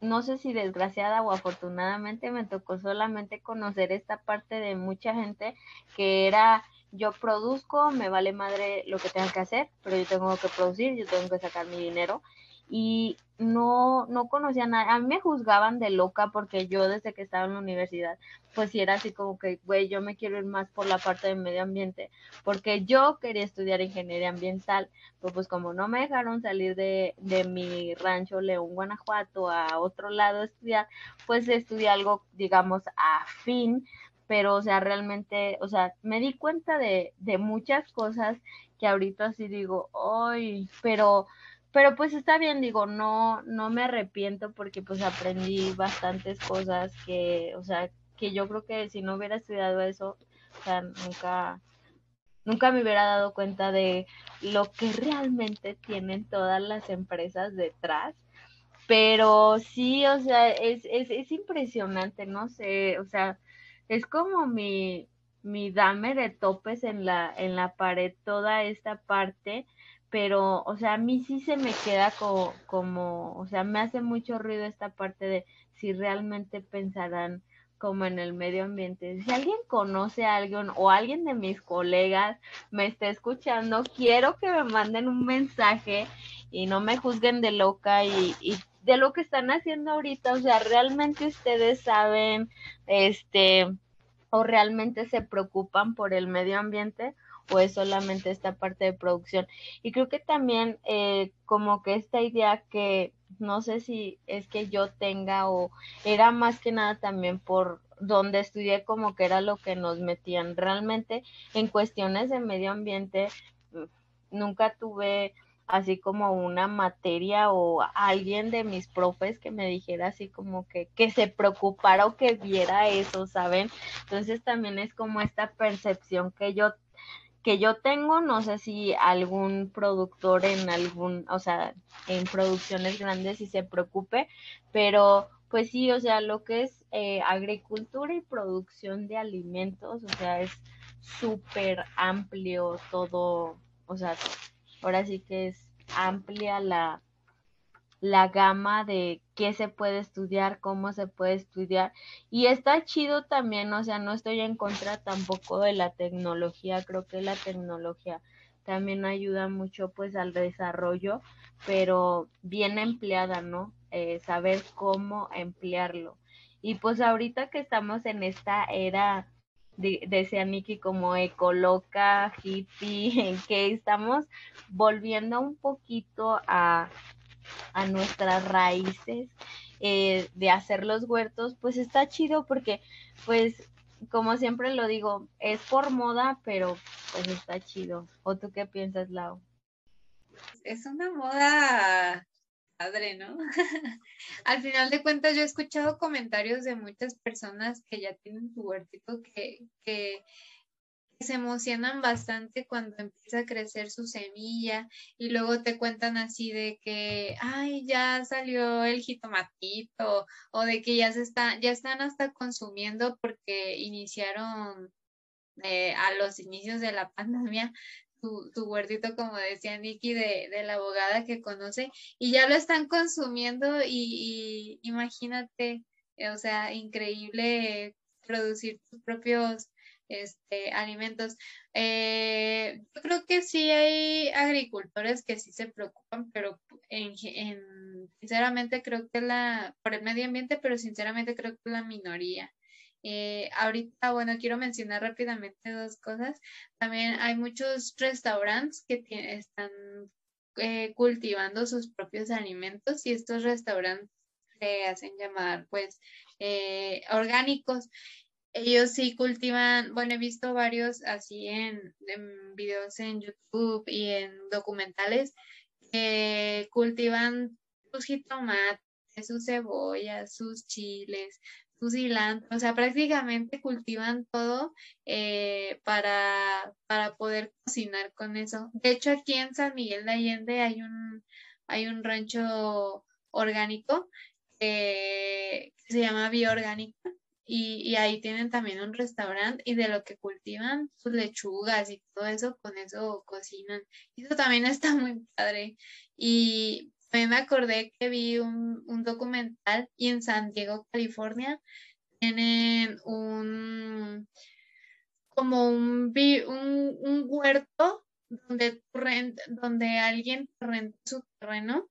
no sé si desgraciada o afortunadamente, me tocó solamente conocer esta parte de mucha gente que era yo produzco, me vale madre lo que tenga que hacer, pero yo tengo que producir, yo tengo que sacar mi dinero y no, no conocía nada. A mí me juzgaban de loca porque yo desde que estaba en la universidad, pues sí era así como que, güey, yo me quiero ir más por la parte del medio ambiente, porque yo quería estudiar ingeniería ambiental, pero pues como no me dejaron salir de, de mi rancho León, Guanajuato, a otro lado a estudiar, pues estudié algo, digamos, afín, pero o sea, realmente, o sea, me di cuenta de, de muchas cosas que ahorita así digo, ay, pero pero pues está bien, digo, no, no me arrepiento porque pues aprendí bastantes cosas que, o sea, que yo creo que si no hubiera estudiado eso, o sea, nunca, nunca me hubiera dado cuenta de lo que realmente tienen todas las empresas detrás. Pero sí, o sea, es, es, es impresionante, no sé, o sea, es como mi, mi dame de topes en la, en la pared, toda esta parte, pero, o sea, a mí sí se me queda como, como, o sea, me hace mucho ruido esta parte de si realmente pensarán como en el medio ambiente. Si alguien conoce a alguien o alguien de mis colegas me está escuchando, quiero que me manden un mensaje y no me juzguen de loca y, y de lo que están haciendo ahorita. O sea, realmente ustedes saben, este, o realmente se preocupan por el medio ambiente o es solamente esta parte de producción. Y creo que también eh, como que esta idea que no sé si es que yo tenga o era más que nada también por donde estudié como que era lo que nos metían. Realmente en cuestiones de medio ambiente nunca tuve así como una materia o alguien de mis profes que me dijera así como que, que se preocupara o que viera eso, ¿saben? Entonces también es como esta percepción que yo que yo tengo, no sé si algún productor en algún, o sea, en producciones grandes si se preocupe, pero pues sí, o sea, lo que es eh, agricultura y producción de alimentos, o sea, es súper amplio todo, o sea, ahora sí que es amplia la, la gama de qué se puede estudiar, cómo se puede estudiar. Y está chido también, o sea, no estoy en contra tampoco de la tecnología, creo que la tecnología también ayuda mucho pues al desarrollo, pero bien empleada, ¿no? Eh, saber cómo emplearlo. Y pues ahorita que estamos en esta era decía Nikki, como ecoloca, hippie, en que estamos volviendo un poquito a, a nuestras raíces eh, de hacer los huertos, pues está chido porque, pues, como siempre lo digo, es por moda, pero pues está chido. ¿O tú qué piensas, Lau? Es una moda padre, ¿no? Al final de cuentas, yo he escuchado comentarios de muchas personas que ya tienen su huertito que, que, se emocionan bastante cuando empieza a crecer su semilla y luego te cuentan así de que, ay, ya salió el jitomatito o de que ya se está, ya están hasta consumiendo porque iniciaron eh, a los inicios de la pandemia tu, tu huertito, como decía Nikki, de, de, la abogada que conoce, y ya lo están consumiendo y, imagínate, o sea, increíble producir tus propios este, alimentos. Eh, yo creo que sí hay agricultores que sí se preocupan, pero en, en, sinceramente creo que la, por el medio ambiente, pero sinceramente creo que la minoría. Eh, ahorita, bueno, quiero mencionar rápidamente dos cosas. También hay muchos restaurantes que están eh, cultivando sus propios alimentos y estos restaurantes se hacen llamar pues eh, orgánicos. Ellos sí cultivan, bueno, he visto varios así en, videos en YouTube y en documentales que cultivan sus jitomates, sus cebollas, sus chiles, su cilantro, o sea, prácticamente cultivan todo eh, para, para poder cocinar con eso. De hecho, aquí en San Miguel de Allende hay un, hay un rancho orgánico que se llama Bioorgánica y, ahí tienen también un restaurante y de lo que cultivan sus lechugas y todo eso, con eso cocinan. Eso también está muy padre. Y me acordé que vi un, documental y en San Diego, California, tienen un como un, un, huerto donde, donde alguien renta su terreno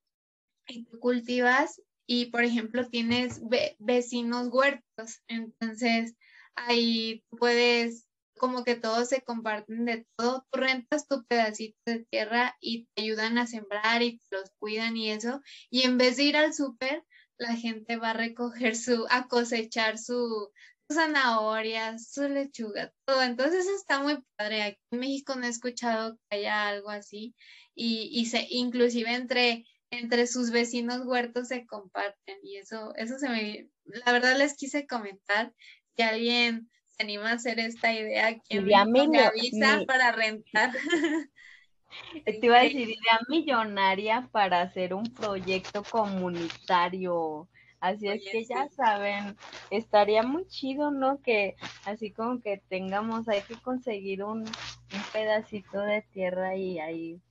y tú cultivas y por ejemplo tienes vecinos huertos, entonces ahí puedes como que todos se comparten de todo. Tú rentas tu pedacito de tierra y te ayudan a sembrar y te los cuidan y eso. Y en vez de ir al súper, la gente va a recoger su, a cosechar su, zanahorias, su lechuga, todo. Entonces está muy padre. Aquí en México no he escuchado que haya algo así. Y, y se, inclusive entre, entre sus vecinos huertos se comparten. Y eso, eso se me, la verdad les quise comentar. Si alguien se anima a hacer esta idea, quien me avisa para rentar. Te iba a decir, idea millonaria para hacer un proyecto comunitario. Así es que ya saben, estaría muy chido, ¿no? Que así como que tengamos, hay que conseguir un, un pedacito de tierra y ahí,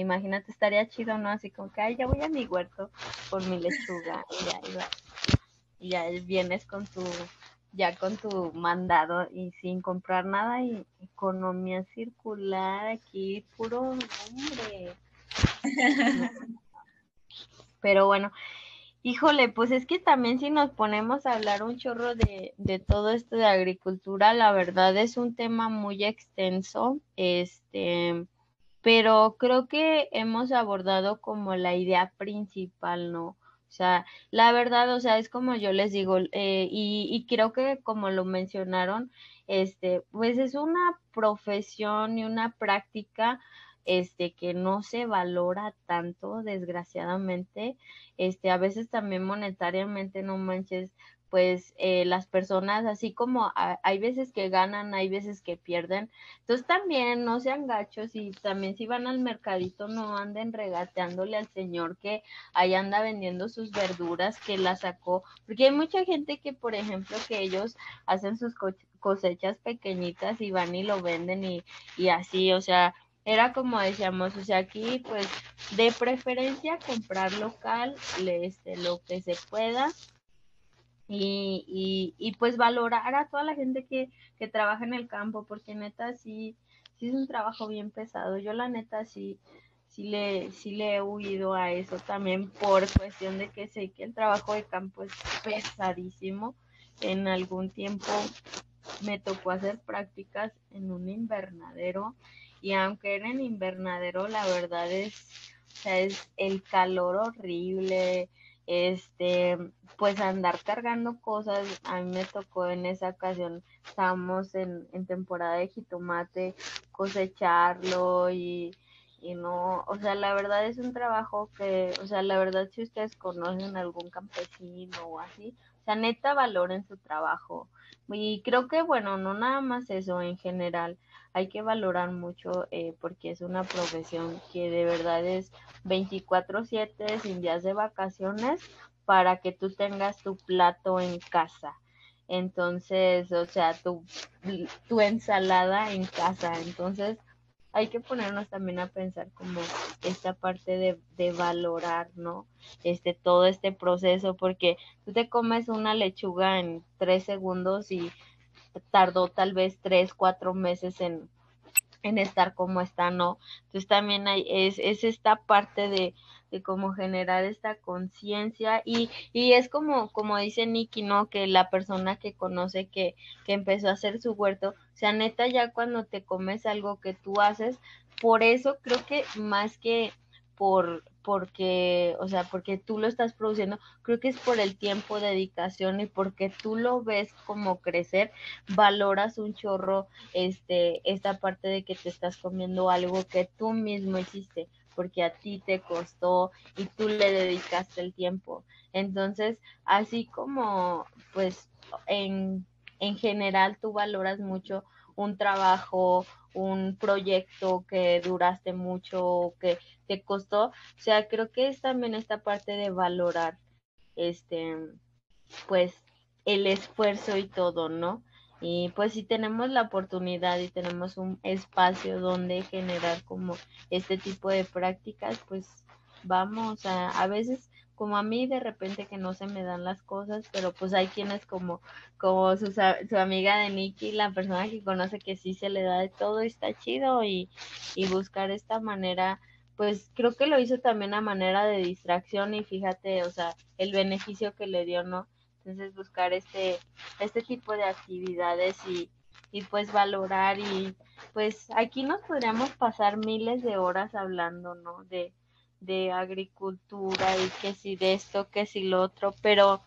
imagínate, estaría chido, ¿no? Así como que, ay, ya voy a mi huerto con mi lechuga y ya, y ya vienes con tu ya con tu mandado y sin comprar nada y economía circular aquí, puro hombre. Pero bueno, híjole, pues es que también si nos ponemos a hablar un chorro de, de todo esto de agricultura, la verdad es un tema muy extenso, este, pero creo que hemos abordado como la idea principal, ¿no? O sea, la verdad, o sea, es como yo les digo, eh, y, y creo que como lo mencionaron, este, pues es una profesión y una práctica este que no se valora tanto desgraciadamente este a veces también monetariamente no manches pues eh, las personas, así como hay veces que ganan, hay veces que pierden. Entonces también no sean gachos y también si van al mercadito no anden regateándole al señor que ahí anda vendiendo sus verduras, que la sacó, porque hay mucha gente que, por ejemplo, que ellos hacen sus cosechas pequeñitas y van y lo venden y, y así, o sea, era como decíamos, o sea, aquí pues de preferencia comprar local, este, lo que se pueda y, y, y, pues valorar a toda la gente que, que trabaja en el campo, porque neta sí, sí es un trabajo bien pesado. Yo la neta sí, sí le, sí le he huido a eso también por cuestión de que sé que el trabajo de campo es pesadísimo. En algún tiempo me tocó hacer prácticas en un invernadero y aunque era en invernadero, la verdad es, o sea, es el calor horrible, este, pues andar cargando cosas, a mí me tocó en esa ocasión, estábamos en, en temporada de jitomate, cosecharlo y, y no, o sea, la verdad es un trabajo que, o sea, la verdad si ustedes conocen algún campesino o así, o sea, neta valoren su trabajo. Y creo que, bueno, no nada más eso en general, hay que valorar mucho eh, porque es una profesión que de verdad es 24/7 sin días de vacaciones para que tú tengas tu plato en casa. Entonces, o sea, tu, tu ensalada en casa. Entonces, hay que ponernos también a pensar como esta parte de, de, valorar, ¿no? Este, todo este proceso, porque tú te comes una lechuga en tres segundos y tardó tal vez tres, cuatro meses en, en estar como está, ¿no? Entonces también hay, es, es esta parte de, de cómo generar esta conciencia y, y es como, como dice Nicky, ¿no? Que la persona que conoce que, que empezó a hacer su huerto, o sea, neta, ya cuando te comes algo que tú haces, por eso creo que más que por, porque, o sea, porque tú lo estás produciendo, creo que es por el tiempo, dedicación y porque tú lo ves como crecer, valoras un chorro este, esta parte de que te estás comiendo algo que tú mismo hiciste, porque a ti te costó y tú le dedicaste el tiempo. Entonces, así como, pues, en, en general tú valoras mucho un trabajo, un proyecto que duraste mucho, que te costó. O sea, creo que es también esta parte de valorar, este, pues, el esfuerzo y todo, ¿no? Y pues si tenemos la oportunidad y tenemos un espacio donde generar como este tipo de prácticas, pues vamos a, a veces como a mí de repente que no se me dan las cosas, pero pues hay quienes como, como su, su amiga de Nikki, la persona que conoce que sí se le da de todo y está chido y, y buscar esta manera, pues creo que lo hizo también a manera de distracción y fíjate, o sea, el beneficio que le dio, ¿no? Entonces buscar este, este tipo de actividades y, y pues valorar y pues aquí nos podríamos pasar miles de horas hablando, ¿no? De, de agricultura y que si de esto, que si lo otro, pero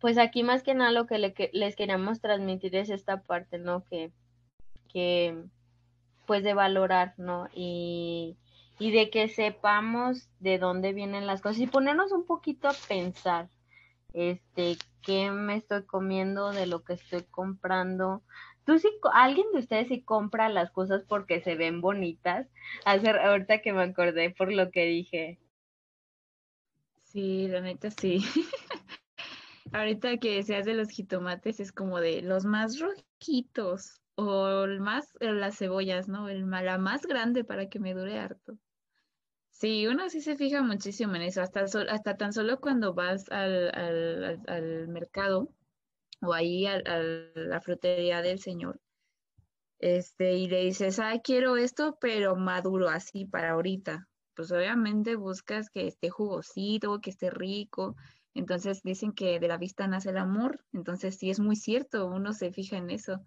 pues aquí más que nada lo que le, les queríamos transmitir es esta parte, ¿no? Que, que pues de valorar, ¿no? Y, y de que sepamos de dónde vienen las cosas y ponernos un poquito a pensar. este, qué me estoy comiendo, de lo que estoy comprando. ¿Tú alguien de ustedes sí compra las cosas porque se ven bonitas? Hacer, ahorita que me acordé por lo que dije. Sí, la neta sí. ahorita que seas de los jitomates es como de los más rojitos o el más, las cebollas, ¿no? El, la más grande para que me dure harto. Sí, uno sí se fija muchísimo en eso, hasta, hasta tan solo cuando vas al, al, mercado o ahí a, la frutería del señor, este, y le dices, ah, quiero esto, pero maduro así para ahorita. Pues obviamente buscas que esté jugosito, que esté rico. Entonces dicen que de la vista nace el amor. Entonces sí es muy cierto, uno se fija en eso.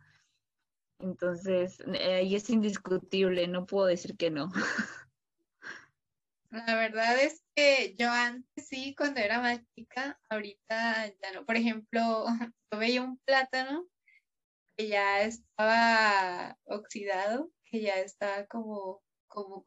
Entonces, eh, ahí es indiscutible, no puedo decir que no. La verdad es que yo antes sí, cuando era más chica, ahorita ya no. Por ejemplo, yo veía un plátano que ya estaba oxidado, que ya estaba como, como,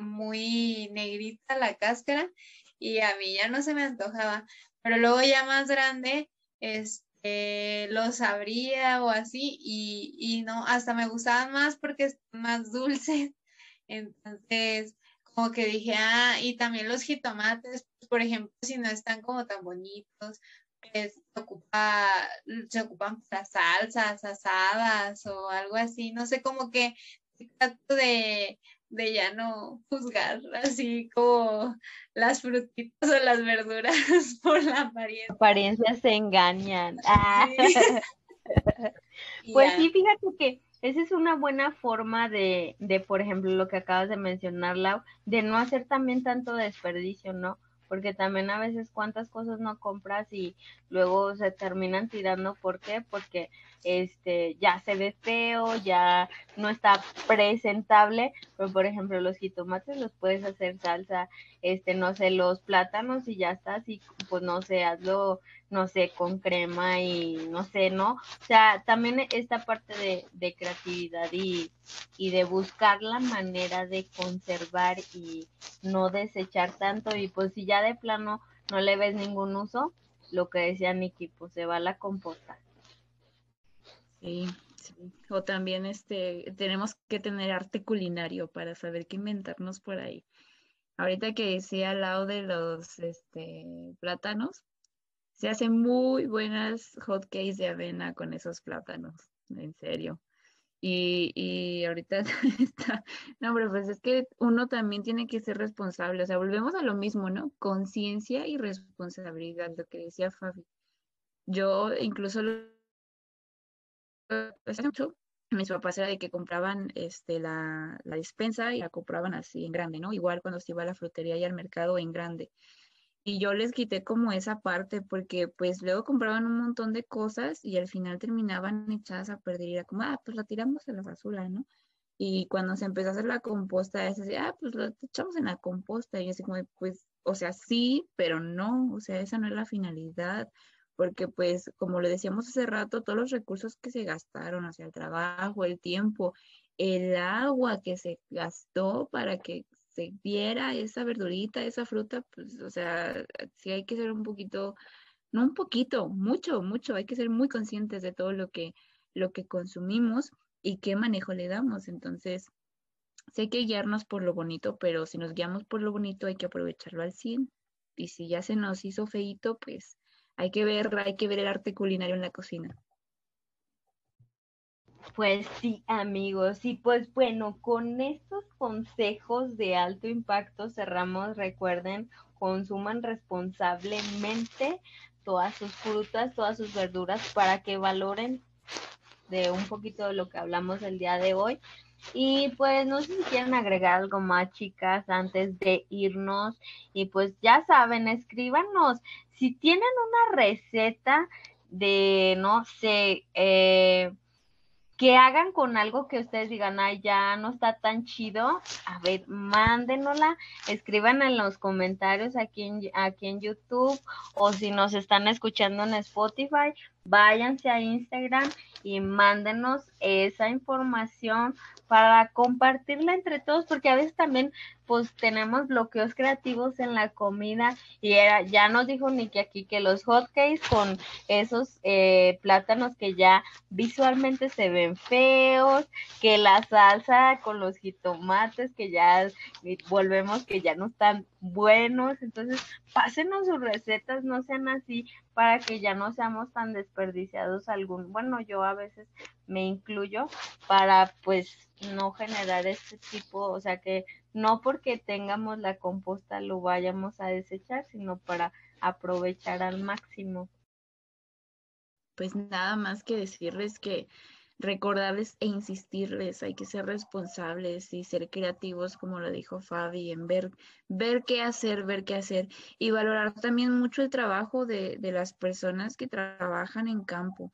muy negrita la cáscara y a mí ya no se me antojaba. Pero luego ya más grande, este, los abría o así y, y no, hasta me gustaban más porque es más dulce. Entonces, como que dije, ah, y también los jitomates, por ejemplo, si no están como tan bonitos, pues se, ocupa, se ocupan para salsas asadas o algo así, no sé, como que trato de, de ya no juzgar así como las frutitas o las verduras por la apariencia. Apariencias se engañan. Ah. pues sí, fíjate que esa es una buena forma de, de, por ejemplo, lo que acabas de mencionar, Lau, de no hacer también tanto desperdicio, ¿no? Porque también a veces cuántas cosas no compras y luego se terminan tirando. ¿Por qué? Porque este ya se ve feo, ya no está presentable, pero por ejemplo los jitomates los puedes hacer salsa, este, no sé, los plátanos y ya está, así, pues no sé, hazlo no sé, con crema y no sé, ¿no? O sea, también esta parte de, de creatividad y, y, de buscar la manera de conservar y no desechar tanto y pues si ya de plano no le ves ningún uso, lo que decía Nikki, pues se va a la composta. Sí, sí. O también este, tenemos que tener arte culinario para saber qué inventarnos por ahí. Ahorita que decía al lado de los este, plátanos, se hacen muy buenas hot cakes de avena con esos plátanos, en serio. Y, y ahorita está, no, pero pues es que uno también tiene que ser responsable, o sea, volvemos a lo mismo, ¿no? Conciencia y responsabilidad, lo que decía Fabi. Yo incluso mucho, mis papás era de que compraban este, la, la despensa y la compraban así en grande, ¿no? Igual cuando se iba a la frutería y al mercado en grande y yo les quité como esa parte porque pues luego compraban un montón de cosas y al final terminaban echadas a perder y era como, ah, pues la tiramos a la basura, ¿no? Y cuando se empezó a hacer la composta, es así, ah, pues la echamos en la composta y así como, pues, o sea, sí, pero no, o sea, esa no es la finalidad, porque pues, como le decíamos hace rato, todos los recursos que se gastaron, o sea, el trabajo, el tiempo, el agua que se gastó para que se viera esa verdurita, esa fruta, pues, o sea, sí hay que ser un poquito, no un poquito, mucho, mucho, hay que ser muy conscientes de todo lo que, lo que consumimos y qué manejo le damos. Entonces, sé que guiarnos por lo bonito, pero si nos guiamos por lo bonito hay que aprovecharlo al 100. Y si ya se nos hizo feito, pues hay que ver, hay que ver el arte culinario en la cocina. Pues sí, amigos. Y pues bueno, con estos consejos de alto impacto cerramos. Recuerden, consuman responsablemente todas sus frutas, todas sus verduras para que valoren de un poquito de lo que hablamos el día de hoy. Y pues no sé si quieren agregar algo más, chicas, antes de irnos. Y pues ya saben, escríbanos si tienen una receta de, no sé, eh, que hagan con algo que ustedes digan, ay, ya no está tan chido, a ver, mándenosla, escriban en los comentarios aquí en, aquí en YouTube o si nos están escuchando en Spotify, váyanse a Instagram y mándenos esa información para compartirla entre todos, porque a veces también pues tenemos bloqueos creativos en la comida y era, ya nos dijo Nicky aquí que los hotcakes con esos eh, plátanos que ya visualmente se ven feos, que la salsa con los jitomates que ya volvemos que ya no están buenos, entonces pásenos sus recetas, no sean así para que ya no seamos tan desperdiciados algún, bueno, yo a veces me incluyo para pues no generar este tipo, o sea que no porque tengamos la composta lo vayamos a desechar, sino para aprovechar al máximo. Pues nada más que decirles que recordarles e insistirles, hay que ser responsables y ser creativos, como lo dijo Fabi, en ver, ver qué hacer, ver qué hacer y valorar también mucho el trabajo de, de las personas que trabajan en campo.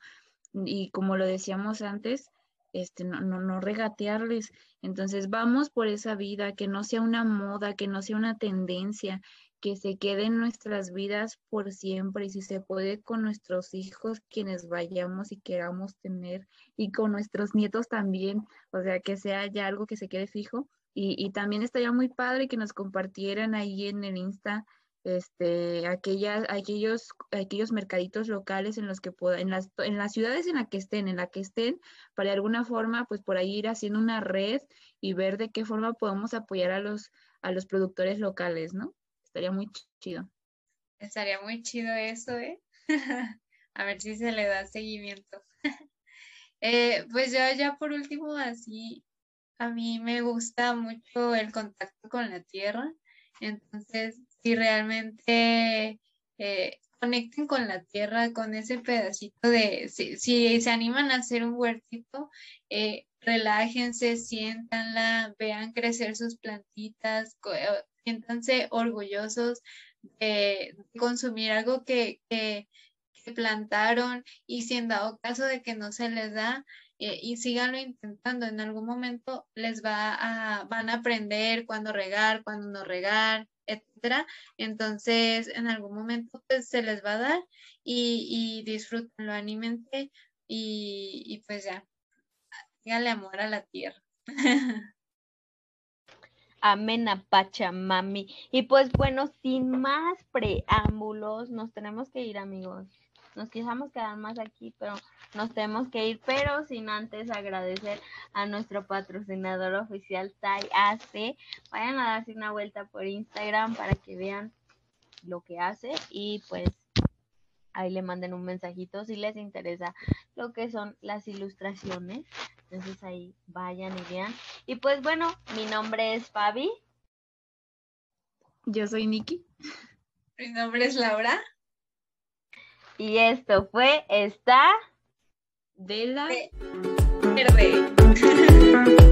Y como lo decíamos antes, este, no, no, no regatearles. Entonces vamos por esa vida, que no sea una moda, que no sea una tendencia, que se quede en nuestras vidas por siempre y si se puede con nuestros hijos, quienes vayamos y queramos tener, y con nuestros nietos también, o sea, que sea ya algo que se quede fijo. Y, y también estaría muy padre que nos compartieran ahí en el Insta este, aquellas, aquellos, aquellos mercaditos locales en los que puedan, en las, en las ciudades en las que estén, en la que estén, para de alguna forma, pues por ahí ir haciendo una red y ver de qué forma podemos apoyar a los, a los productores locales, ¿no? Estaría muy chido. Estaría muy chido eso, ¿eh? a ver si se le da seguimiento. eh, pues yo ya por último, así, a mí me gusta mucho el contacto con la tierra. Entonces, si realmente eh, conecten con la tierra, con ese pedacito de, si, se animan a hacer un huertito, eh, relájense, siéntanla, vean crecer sus plantitas, eh, siéntanse orgullosos de, consumir algo que, que, plantaron y si en dado caso de que no se les da, y síganlo intentando. En algún momento les va a, van a aprender cuándo regar, cuándo no regar, etcétera. Entonces, en algún momento pues, se les va a dar y, y disfrútenlo, anímense y, y pues ya, díganle amor a la tierra. Amén a Pachamami. Y pues bueno, sin más preámbulos, nos tenemos que ir, amigos. Nos quisiéramos quedar más aquí, pero nos tenemos que ir, pero sin antes agradecer a nuestro patrocinador oficial Tai AC. Vayan a darse una vuelta por Instagram para que vean lo que hace y pues ahí le manden un mensajito si les interesa lo que son las ilustraciones. Entonces ahí vayan y vean. Y pues bueno, mi nombre es Fabi. Yo soy Nikki. Mi nombre es Laura. Y esto fue esta de la verde.